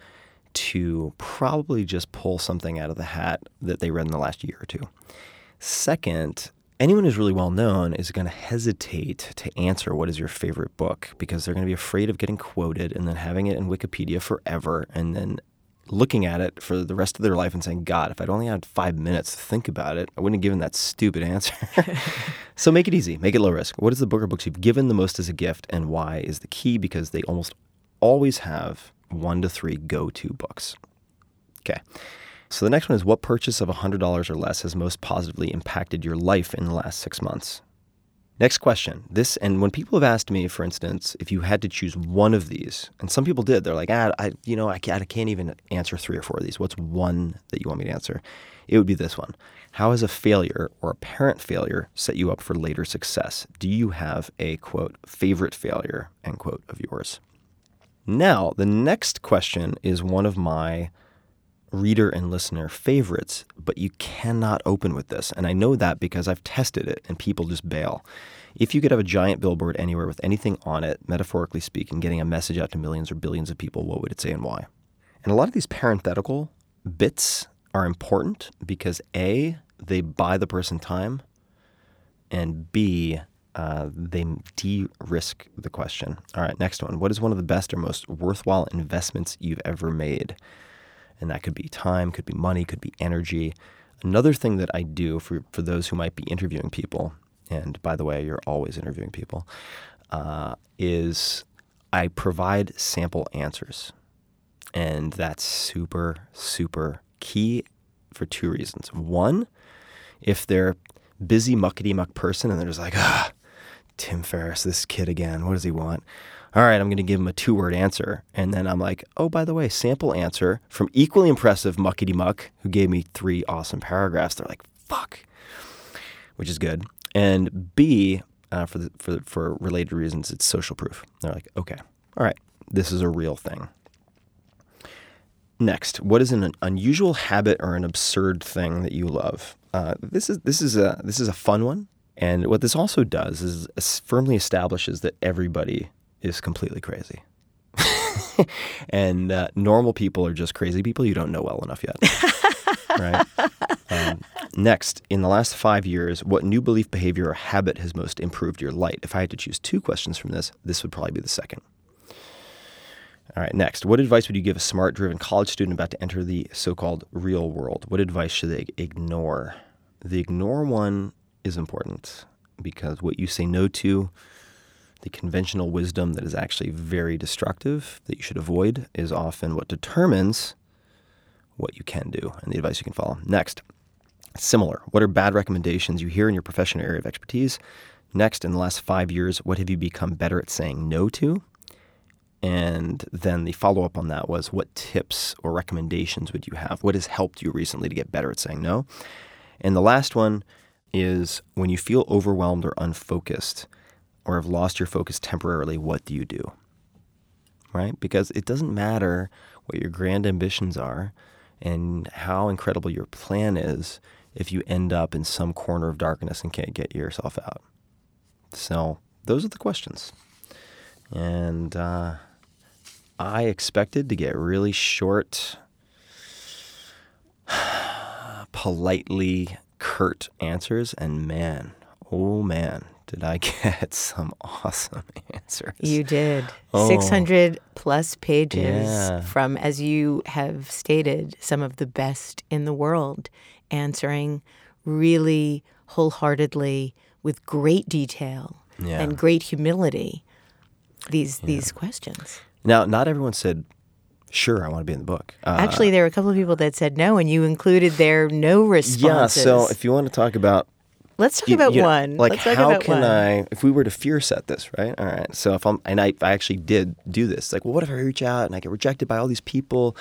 to probably just pull something out of the hat that they read in the last year or two. Second, anyone who's really well known is going to hesitate to answer what is your favorite book because they're going to be afraid of getting quoted and then having it in Wikipedia forever and then looking at it for the rest of their life and saying, God, if I'd only had five minutes to think about it, I wouldn't have given that stupid answer. so make it easy, make it low risk. What is the book or books you've given the most as a gift and why is the key? Because they almost always have one to three go to books. Okay. So the next one is what purchase of $100 or less has most positively impacted your life in the last six months? Next question. This, and when people have asked me, for instance, if you had to choose one of these, and some people did, they're like, ah, I, you know, I can't, I can't even answer three or four of these. What's one that you want me to answer? It would be this one. How has a failure or apparent failure set you up for later success? Do you have a quote, favorite failure, end quote, of yours? Now, the next question is one of my reader and listener favorites, but you cannot open with this. And I know that because I've tested it and people just bail. If you could have a giant billboard anywhere with anything on it, metaphorically speaking, getting a message out to millions or billions of people, what would it say and why? And a lot of these parenthetical bits are important because A, they buy the person time, and B, uh, they de risk the question. All right, next one. What is one of the best or most worthwhile investments you've ever made? And that could be time, could be money, could be energy. Another thing that I do for, for those who might be interviewing people, and by the way, you're always interviewing people, uh, is I provide sample answers. And that's super, super key for two reasons. One, if they're busy muckety muck person and they're just like, ah, Tim Ferriss, this kid again, what does he want? all right, I'm going to give him a two word answer. And then I'm like, oh, by the way, sample answer from equally impressive Muckety Muck, who gave me three awesome paragraphs. They're like, fuck, which is good. And B, uh, for, the, for, for related reasons, it's social proof. They're like, okay, all right, this is a real thing. Next, what is an unusual habit or an absurd thing that you love? Uh, this is this is a this is a fun one, and what this also does is firmly establishes that everybody is completely crazy. and uh, normal people are just crazy people you don't know well enough yet. right? Um, next, in the last five years, what new belief, behavior, or habit has most improved your light? If I had to choose two questions from this, this would probably be the second. All right, next, what advice would you give a smart, driven college student about to enter the so called real world? What advice should they ignore? The ignore one is important because what you say no to the conventional wisdom that is actually very destructive, that you should avoid, is often what determines what you can do and the advice you can follow. Next, similar. What are bad recommendations you hear in your professional area of expertise? Next, in the last five years, what have you become better at saying no to? And then the follow up on that was what tips or recommendations would you have? What has helped you recently to get better at saying no? And the last one is when you feel overwhelmed or unfocused, or have lost your focus temporarily, what do you do? Right? Because it doesn't matter what your grand ambitions are and how incredible your plan is if you end up in some corner of darkness and can't get yourself out. So, those are the questions. And uh, I expected to get really short, politely curt answers, and man, oh man, did I get some awesome answers. You did. Oh. 600 plus pages yeah. from, as you have stated, some of the best in the world, answering really wholeheartedly with great detail yeah. and great humility these yeah. these questions. Now, not everyone said, sure, I want to be in the book. Uh, Actually, there were a couple of people that said no, and you included their no responses. Yeah, so if you want to talk about Let's talk You- about you know, one. Like, Let's talk how about can one. I, if we were to fear set this, right? All right. So if I'm, and I, I actually did do this, like, well, what if I reach out and I get rejected by all these people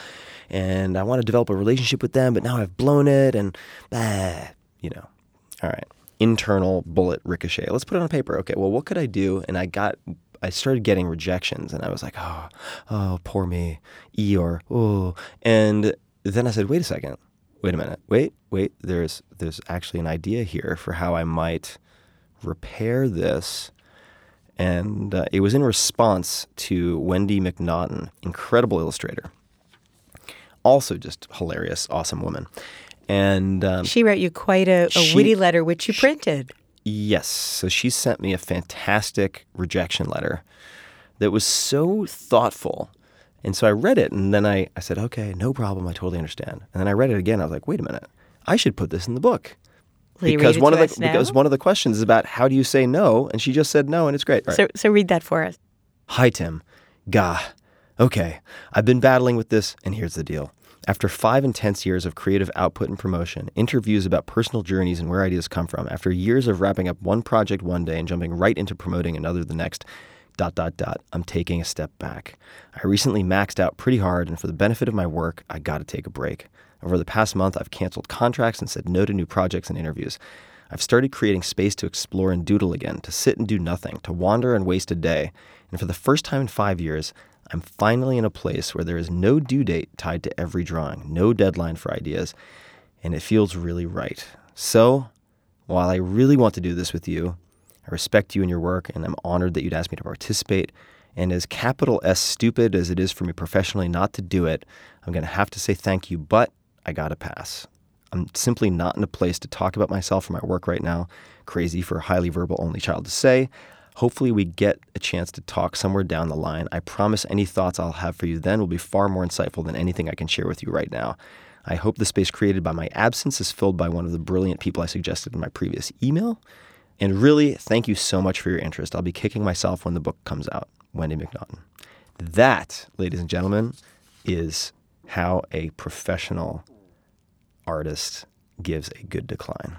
and I want to develop a relationship with them, but now I've blown it and, bah, you know, all right. Internal bullet ricochet. Let's put it on paper. Okay. Well, what could I do? And I got, I started getting rejections and I was like, oh, oh, poor me. Eeyore. Oh. And then I said, wait a second. Wait a minute. Wait, wait. There's there's actually an idea here for how I might repair this. And uh, it was in response to Wendy MacNaughton, incredible illustrator. Also, just hilarious, awesome woman. And um, She wrote you quite a, a She- witty letter, which you printed. Yes. So she sent me a fantastic rejection letter that was so thoughtful. And so I read it and then I, I said, okay, no problem. I totally understand. And then I read it again. I was like, wait a minute. I should put this in the book. Will because one of the because one of the questions is about how do you say no? And she just said no and it's great. Right. So, so read that for us. Hi, Tim. Gah. Okay, I've been battling with this, and here's the deal. After five intense years of creative output and promotion, interviews about personal journeys and where ideas come from, after years of wrapping up one project one day and jumping right into promoting another the next, dot, dot, dot, I'm taking a step back. I recently maxed out pretty hard, and for the benefit of my work, I gotta take a break. Over the past month, I've canceled contracts and said no to new projects and interviews. I've started creating space to explore and doodle again, to sit and do nothing, to wander and waste a day. And for the first time in five years, I'm finally in a place where there is no due date tied to every drawing, no deadline for ideas, and it feels really right. So, while I really want to do this with you, I respect you and your work, and I'm honored that you'd ask me to participate. And as capital S stupid as it is for me professionally not to do it, I'm going to have to say thank you, but I got to pass. I'm simply not in a place to talk about myself or my work right now. Crazy for a highly verbal only child to say. Hopefully, we get a chance to talk somewhere down the line. I promise any thoughts I'll have for you then will be far more insightful than anything I can share with you right now. I hope the space created by my absence is filled by one of the brilliant people I suggested in my previous email. And really, thank you so much for your interest. I'll be kicking myself when the book comes out. Wendy MacNaughton. That, ladies and gentlemen, is how a professional artist gives a good decline.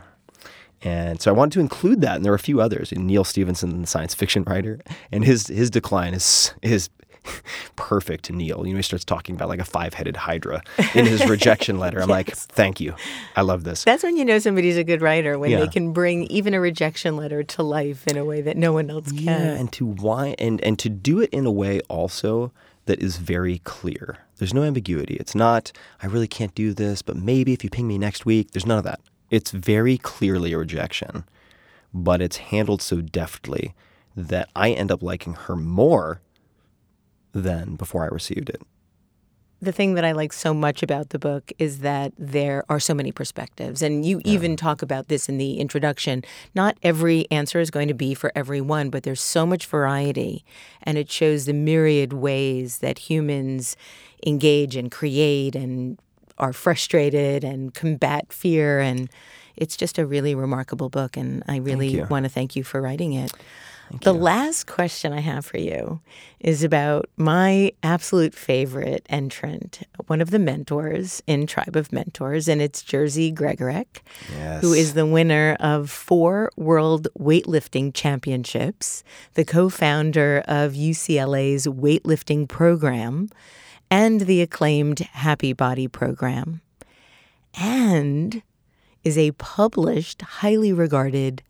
And so I wanted to include that, and there are a few others. Neal Stephenson, the science fiction writer, and his his decline is is perfect. Neal, you know, he starts talking about like a five headed hydra in his rejection letter. I'm like, thank you, I love this. That's when you know somebody's a good writer, when Yeah. they can bring even a rejection letter to life in a way that no one else can. Yeah, and to why and and to do it in a way also that is very clear. There's no ambiguity. It's not I really can't do this, but maybe if you ping me next week. There's none of that. It's very clearly a rejection, but it's handled so deftly that I end up liking her more than before I received it. the thing that I like so much about the book is that there are so many perspectives. And you even talk about this in the introduction. Not every answer is going to be for everyone, but there's so much variety. And it shows the myriad ways that humans engage and create and are frustrated and combat fear. And it's just a really remarkable book. And I really want to thank you for writing it. the last question I have for you is about my absolute favorite entrant, one of the mentors in Tribe of Mentors, and it's Jerzy Gregorek, who Yes. is the winner of four World Weightlifting Championships, the co founder of UCLA's weightlifting program, and the acclaimed Happy Body program, and is a published, highly regarded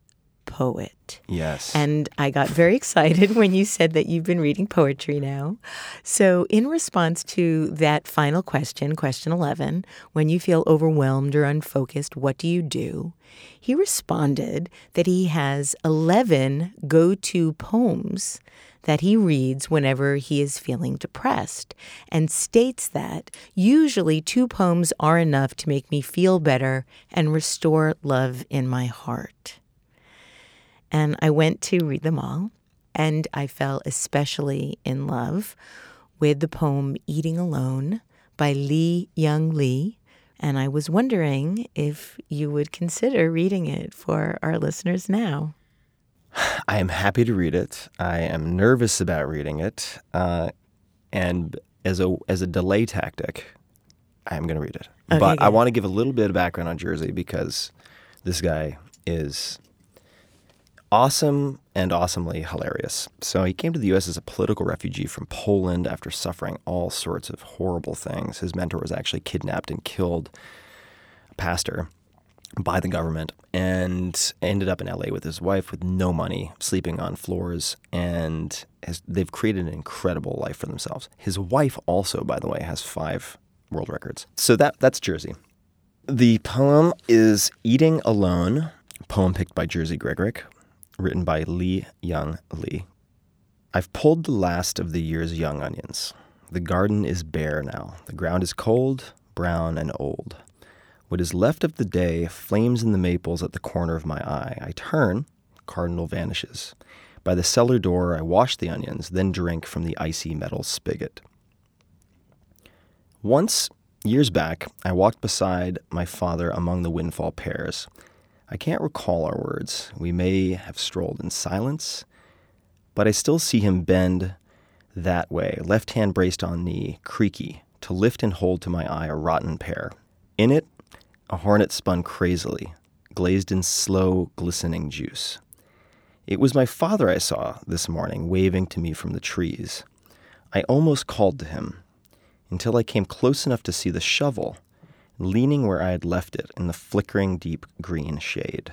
poet. Yes. And I got very excited when you said that you've been reading poetry now. So, in response to that final question, question 11, when you feel overwhelmed or unfocused, what do you do? He responded that he has 11 go to poems that he reads whenever he is feeling depressed and states that usually two poems are enough to make me feel better and restore love in my heart. And I went to read them all, and I fell especially in love with the poem Eating Alone by Li-Young Lee. And I was wondering if you would consider reading it for our listeners now. I am happy to read it. I am nervous about reading it, uh, and as a as a delay tactic, I am going to read it. Okay, but I want to give a little bit of background on Jerzy because this guy is awesome and awesomely hilarious. So he came to the US as a political refugee from Poland after suffering all sorts of horrible things. His mentor was actually kidnapped and killed, a pastor, by the government, and ended up in LA with his wife with no money, sleeping on floors, and has, they've created an incredible life for themselves. His wife also, by the way, has five world records. So that that's Jerzy. The poem is Eating Alone, poem picked by Jerzy Gregorek, written by Lee Young Lee. I've pulled the last of the year's young onions. The garden is bare now. The ground is cold, brown, and old. What is left of the day flames in the maples at the corner of my eye. I turn, cardinal vanishes. By the cellar door, I wash the onions, then drink from the icy metal spigot. Once, years back, I walked beside my father among the windfall pears. I can't recall our words. We may have strolled in silence, but I still see him bend that way, left hand braced on knee, creaky, to lift and hold to my eye a rotten pear. In it, a hornet spun crazily, glazed in slow, glistening juice. It was my father I saw this morning, waving to me from the trees. I almost called to him until I came close enough to see the shovel leaning where I had left it in the flickering deep green shade.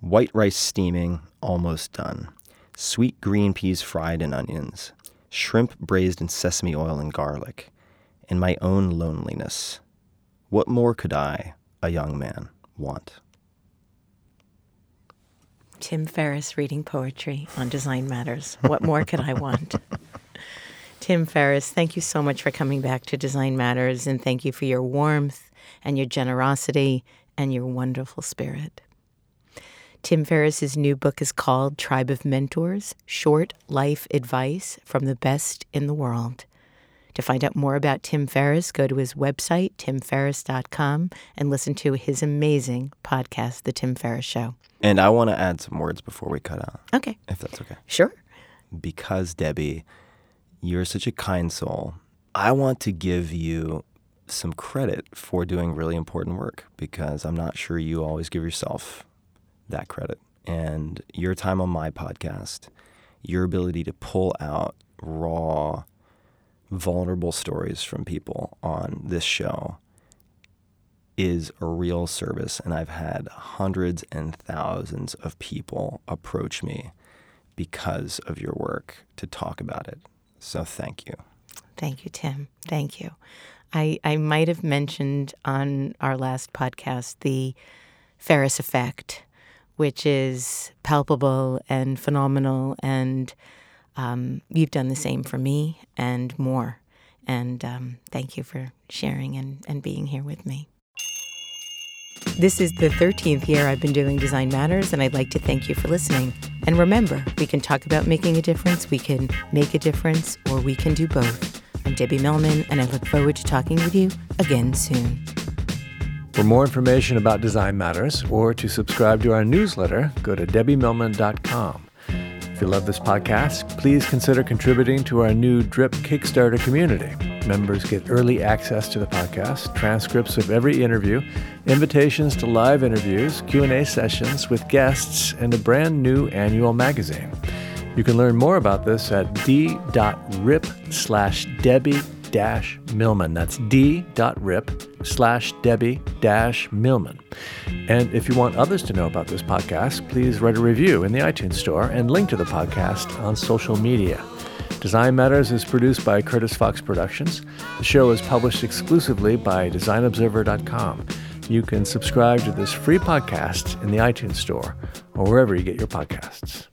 White rice steaming, almost done. Sweet green peas fried in onions. Shrimp braised in sesame oil and garlic. And my own loneliness. What more could I, a young man, want? Tim Ferriss reading poetry on Design Matters. What more could I want? Tim Ferriss, thank you so much for coming back to Design Matters, and thank you for your warmth and your generosity and your wonderful spirit. Tim Ferriss's new book is called Tribe of Mentors Short Life Advice from the Best in the World. To find out more about Tim Ferriss, go to his website, timferriss.com, and listen to his amazing podcast, The Tim Ferriss Show. And I want to add some words before we cut out. Okay. If that's okay. Sure. Because, Debbie, you're such a kind soul. I want to give you some credit for doing really important work because I'm not sure you always give yourself that credit. And your time on my podcast, your ability to pull out raw, vulnerable stories from people on this show is a real service. And I've had hundreds and thousands of people approach me because of your work to talk about it. So thank you. Thank you, Tim. Thank you. I, I might have mentioned on our last podcast the Ferriss effect, which is palpable and phenomenal. And um, you've done the same for me and more. And um, thank you for sharing and, and being here with me. This is the 13th year I've been doing Design Matters, and I'd like to thank you for listening. And remember, we can talk about making a difference, we can make a difference, or we can do both. I'm Debbie Millman, and I look forward to talking with you again soon. For more information about Design Matters or to subscribe to our newsletter, go to debbiemillman.com. If you love this podcast, please consider contributing to our new Drip Kickstarter community. Members get early access to the podcast, transcripts of every interview, invitations to live interviews, Q&A sessions with guests, and a brand new annual magazine. You can learn more about this at d.rip slash Debbie dash Millman. That's d.rip slash Debbie dash Millman. And if you want others to know about this podcast, please write a review in the iTunes Store and link to the podcast on social media. Design Matters is produced by Curtis Fox Productions. The show is published exclusively by DesignObserver.com. You can subscribe to this free podcast in the iTunes Store or wherever you get your podcasts.